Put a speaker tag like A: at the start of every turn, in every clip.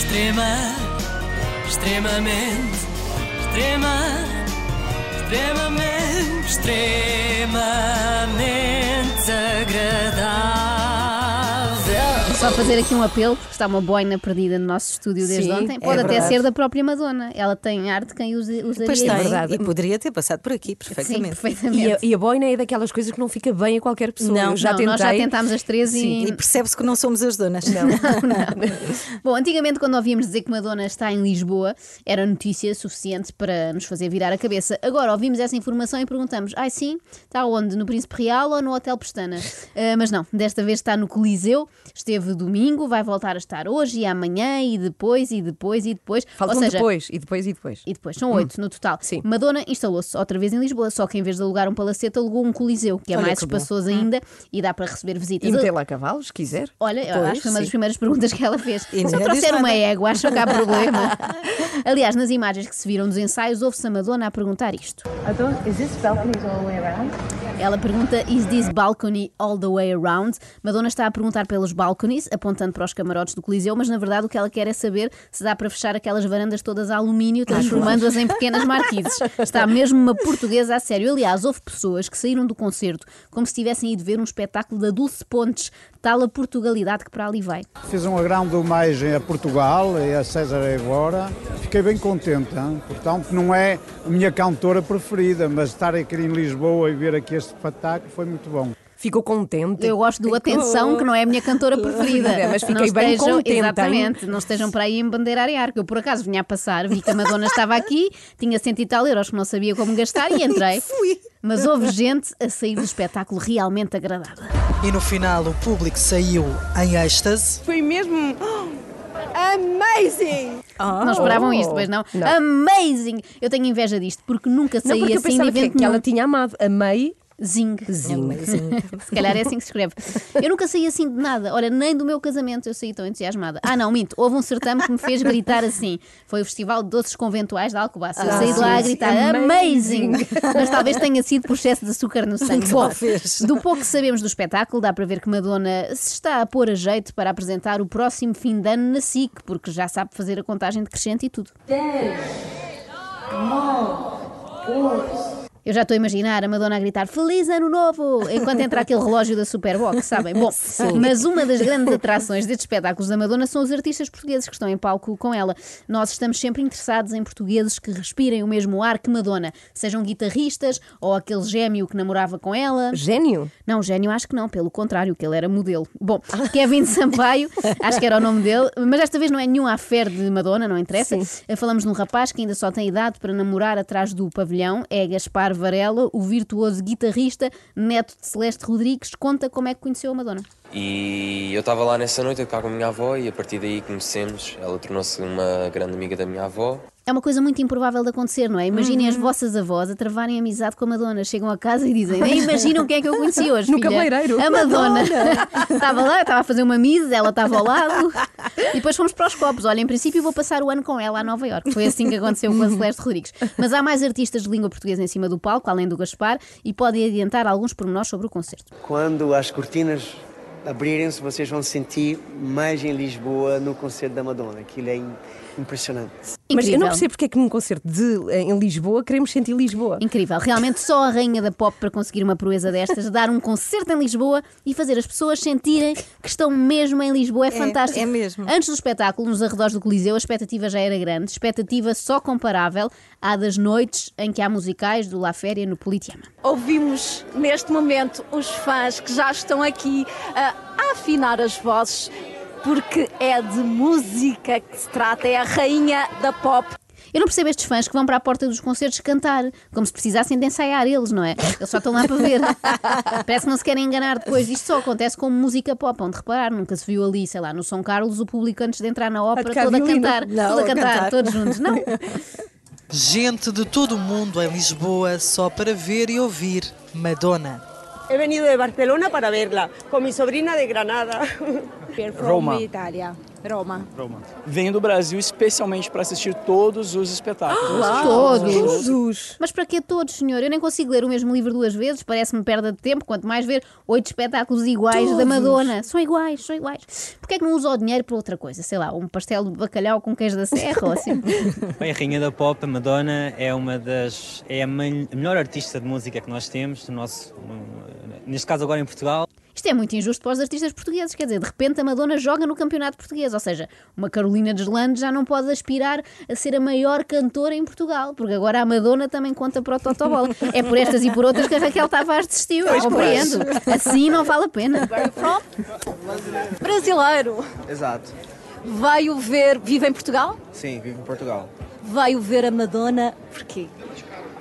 A: Extrema, extremamente, extrema, extremamente, extremamente agradável.
B: Só fazer aqui um apelo, porque está uma boina perdida no nosso estúdio desde
C: Sim,
B: ontem.
C: é
B: Pode até
C: verdade.
B: ser da própria Madonna. Ela tem arte quem usa, usaria.
D: Pois tem,
C: verdade.
D: e poderia ter passado por aqui,
B: Sim,
D: perfeitamente.
B: perfeitamente.
C: E a, e a boina é daquelas coisas que não fica bem a qualquer pessoa.
D: Não,
C: Eu já
B: Não,
C: tentei.
B: nós já tentámos as três e.
D: E percebe-se que não somos as donas. Não.
B: Bom, antigamente, quando ouvíamos dizer que Madonna está em Lisboa, era notícia suficiente para nos fazer virar a cabeça. Agora ouvimos essa informação e perguntamos: ai sim, está onde? No Príncipe Real ou no Hotel Pestana? Ah, mas não, desta vez está no Coliseu, esteve domingo, vai voltar a estar hoje e amanhã e depois e depois e depois.
C: Faltam
B: Ou seja,
C: depois, e depois, e depois.
B: E depois, são oito no total.
C: Sim.
B: Madonna instalou-se outra vez em Lisboa, só que em vez de alugar um palacete, alugou um coliseu, que é
C: Olha
B: mais
C: que bom.
B: espaçoso ainda e dá para receber visitas.
C: E meter lá cavalos, se quiser.
B: Olha, eu
D: Pois,
B: acho que foi uma das
D: sim.
B: primeiras perguntas que ela fez.
D: E
B: Se eu
D: ninguém
B: trouxer uma égua, acham que há problema? Aliás, nas imagens que se viram dos ensaios, houve-se a Madonna a perguntar isto.
E: Is this balcony all the way around?
B: Ela pergunta: Is this balcony all the way around? Madonna está a perguntar pelos balconies, apontando para os camarotes do Coliseu, mas na verdade o que ela quer é saber se dá para fechar aquelas varandas todas a alumínio, transformando-as em pequenas marquises. Está mesmo uma portuguesa a sério. Aliás, houve pessoas que saíram do concerto como se tivessem ido ver um espetáculo da Dulce Pontes, tal a Portugalidade que para ali vai.
F: Fiz um agrado homenagem a Portugal e a César Évora. Fiquei bem contente, hein? portanto não é a minha cantora preferida, mas estar aqui em Lisboa e ver aqui este espetáculo foi muito bom.
C: Ficou contente.
B: Eu gosto do Atenção, que não é a minha cantora preferida.
C: É, mas fiquei
B: não
C: bem
B: estejam,
C: contente, hein?
B: Exatamente, não estejam para aí em bandeirar e arco. Eu por acaso vinha a passar, vi que a Madonna estava aqui, tinha cento e tal euros que não sabia como gastar e entrei. Mas houve gente a sair do espetáculo realmente agradada.
G: E no final o público saiu em êxtase.
E: Foi mesmo amazing!
B: Não esperavam isto, pois não?
C: Não.
B: Amazing! Eu tenho inveja disto, porque nunca
C: Não,
B: saí
C: porque eu
B: assim de
C: pensava que,
B: evento
C: que ela tinha amado. Amei.
B: Zing.
C: Zing.
B: Se calhar é assim que se escreve. Eu nunca saí assim de nada. Olha, nem do meu casamento eu saí tão entusiasmada. Ah, não, minto. Houve um certame que me fez gritar assim. Foi o Festival de Doces Conventuais da Alcobaça. Eu saí de lá a gritar
C: amazing.
B: amazing. Mas talvez tenha sido por excesso de açúcar no sangue. Bom, do pouco que sabemos do espetáculo, dá para ver que Madonna se está a pôr a jeito para apresentar o próximo fim de ano na SIC, porque já sabe fazer a contagem decrescente e tudo. Eu já estou a imaginar a Madonna a gritar Feliz Ano Novo! Enquanto entra aquele relógio da Superbox, sabem? Bom, mas uma das grandes atrações destes espetáculos da Madonna são os artistas portugueses que estão em palco com ela. Nós estamos sempre interessados em portugueses que respirem o mesmo ar que Madonna, sejam guitarristas ou aquele gêmeo que namorava com ela.
C: Gênio.
B: Não, gênio acho que não, pelo contrário, que ele era modelo. Bom, Kevin Sampaio, acho que era o nome dele, mas desta vez não é nenhum affair de Madonna, não interessa. Falamos de um rapaz que ainda só tem idade para namorar atrás do pavilhão, é Gaspar Varela, o virtuoso guitarrista, neto de Celeste Rodrigues, conta como é que conheceu a Madonna.
H: E eu estava lá nessa noite a tocar com a minha avó e a partir daí conhecemos. Ela tornou-se uma grande amiga da minha avó.
B: É uma coisa muito improvável de acontecer, não é? Imaginem as vossas avós a travarem amizade com a Madonna. Chegam a casa e dizem: Nem imaginam quem é que eu conheci hoje.
C: No
B: filha.
C: cabeleireiro.
B: A Madonna. estava lá, estava a fazer uma mise, ela estava ao lado. E depois fomos para os copos. Olha, em princípio vou passar o ano com ela a Nova Iorque. Foi assim que aconteceu com a Celeste Rodrigues. Mas há mais artistas de língua portuguesa em cima do palco, além do Gaspar, e podem adiantar alguns pormenores sobre o concerto.
I: Quando as cortinas abrirem-se, vocês vão sentir mais em Lisboa no concerto da Madonna. Aquilo é im- impressionante.
C: Mas eu não percebo porque é que num concerto de, em Lisboa queremos sentir Lisboa.
B: Incrível, realmente só a rainha da pop para conseguir uma proeza destas, dar um concerto em Lisboa e fazer as pessoas sentirem que estão mesmo em Lisboa é, fantástico.
D: é mesmo.
B: Antes do espetáculo, nos arredores do Coliseu, a expectativa já era grande, expectativa só comparável à das noites em que há musicais do La Féria no Politeama.
J: Ouvimos neste momento os fãs que já estão aqui ah, a afinar as vozes, porque é de música que se trata, é a rainha da pop.
B: Eu não percebo estes fãs que vão para a porta dos concertos cantar, como se precisassem de ensaiar eles, não é? Eles só estão lá para ver. Parece que não se querem enganar depois. Isto só acontece com música pop, onde reparar, nunca se viu ali, sei lá, no São Carlos, o público antes de entrar na ópera, todo a cantar,
D: Não,
B: todo a
D: a
B: cantar,
D: cantar.
B: todos juntos. Não,
G: Gente de todo o mundo em Lisboa só para ver e ouvir Madonna.
E: He venido de Barcelona para verla, con mi sobrina de Granada.
F: Roma.
J: Italia. Roma.
K: Roma. Venho do Brasil especialmente para assistir todos os espetáculos. Assisti
B: Todos.
C: Jesus.
B: Mas para que todos, senhor? Eu nem consigo ler o mesmo livro duas vezes, parece-me perda de tempo, quanto mais ver oito espetáculos iguais da Madonna. São iguais, são iguais. Porquê é que não usa o dinheiro para outra coisa? Sei lá, um pastel de bacalhau com queijo da serra ou assim?
L: Bem, a Rainha da Pop, a Madonna, é uma das. é a, mel- a melhor artista de música que nós temos, do nosso, neste caso agora em Portugal.
B: Isto é muito injusto para os artistas portugueses, quer dizer, de repente a Madonna joga no campeonato português, ou seja, uma Carolina Deslandes já não pode aspirar a ser a maior cantora em Portugal, porque agora a Madonna também conta para o Totobola. É por estas e por outras que a Raquel Tavares desistiu, eu compreendo. Assim não vale a pena.
J: Brasileiro.
I: Exato.
J: Veio ver, vive em Portugal?
I: Sim, vivo em Portugal.
J: Veio ver a Madonna, porquê?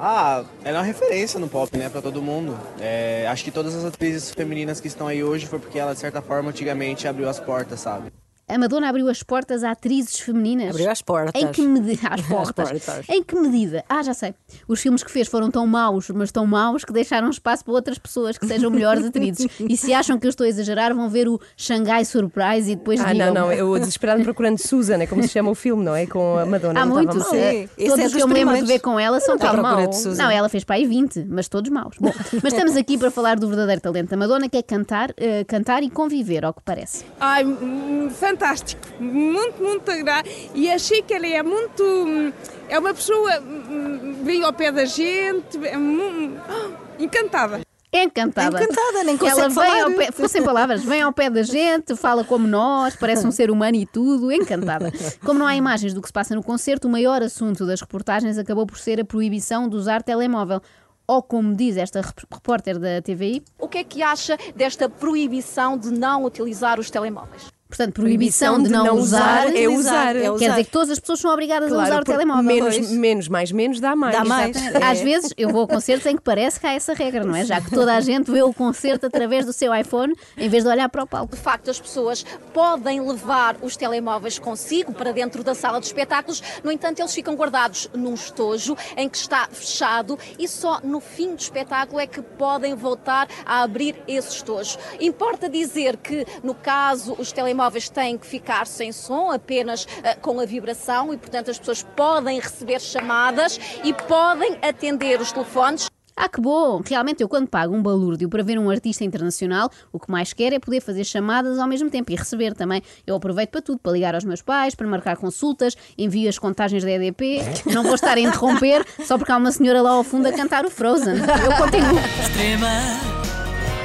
I: Ah, ela é uma referência no pop, né, pra todo mundo. É, acho que todas as atrizes femininas que estão aí hoje foi porque ela, de certa forma, antigamente abriu as portas, sabe?
B: A Madonna abriu as portas a atrizes femininas.
D: Abriu as portas.
B: Em que medida? Às portas.
D: portas.
B: Em que medida? Ah, já sei. Os filmes que fez foram tão maus, mas tão maus que deixaram espaço para outras pessoas que sejam melhores atrizes. E se acham que eu estou a exagerar, vão ver o Shanghai Surprise e depois
C: Ah,
B: digam.
C: não, não. Eu desesperado procurando Susan, é como se chama o filme, não é? Com a Madonna.
B: Há muitos.
C: estava mal.
B: eh, todos que eu me lembro de ver com ela são tão maus. Não, ela fez para aí 20, mas todos maus. Bom, mas estamos aqui para falar do verdadeiro talento da Madonna, que é cantar, eh, cantar e conviver, ao que parece.
M: Ai, hum, fantástico, muito, muito agradável. E achei que ela é muito. hum, É uma pessoa. hum, Veio ao pé da gente, é mu- encantada.
B: Encantada.
D: Encantada, nem consegue
B: Ela vem
D: falar.
B: ao pé, ficou sem palavras, vem ao pé da gente, fala como nós, parece um ser humano e tudo, encantada. Como não há imagens do que se passa no concerto, o maior assunto das reportagens acabou por ser a proibição de usar telemóvel. Ou como diz esta rep- repórter da TVI,
J: O que é que acha desta proibição de não utilizar os telemóveis?
B: Portanto, proibição, de, não, usar,
C: é usar.
D: é
B: Quer
D: usar.
B: dizer que todas as pessoas são obrigadas a
C: Claro,
B: usar o telemóvel.
C: Menos,
D: Pois.
C: menos mais menos dá mais.
D: Dá mais.
B: Exatamente. Às vezes eu vou a concertos em que parece que há essa regra, não é? Já que toda a gente vê o concerto através do seu iPhone em vez de olhar para o palco.
J: De facto, as pessoas podem levar os telemóveis consigo para dentro da sala de espetáculos, no entanto, eles ficam guardados num estojo em que está fechado e só no fim do espetáculo é que podem voltar a abrir esse estojo. Importa dizer que, no caso, os telemóveis têm que ficar sem som, apenas ah, com a vibração, e, portanto, as pessoas podem receber chamadas e podem atender os telefones.
B: Ah, que bom! Realmente, eu quando pago um balúrdio para ver um artista internacional, o que mais quero é poder fazer chamadas ao mesmo tempo e receber também. Eu aproveito para tudo, para ligar aos meus pais, para marcar consultas, envio as contagens da EDP, não vou estar a interromper só porque há uma senhora lá ao fundo a cantar o Frozen. Eu continuo.
A: Extrema,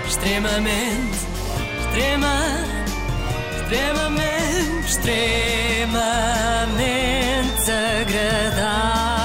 A: extremamente, extrema, extremamente, extremamente agradável.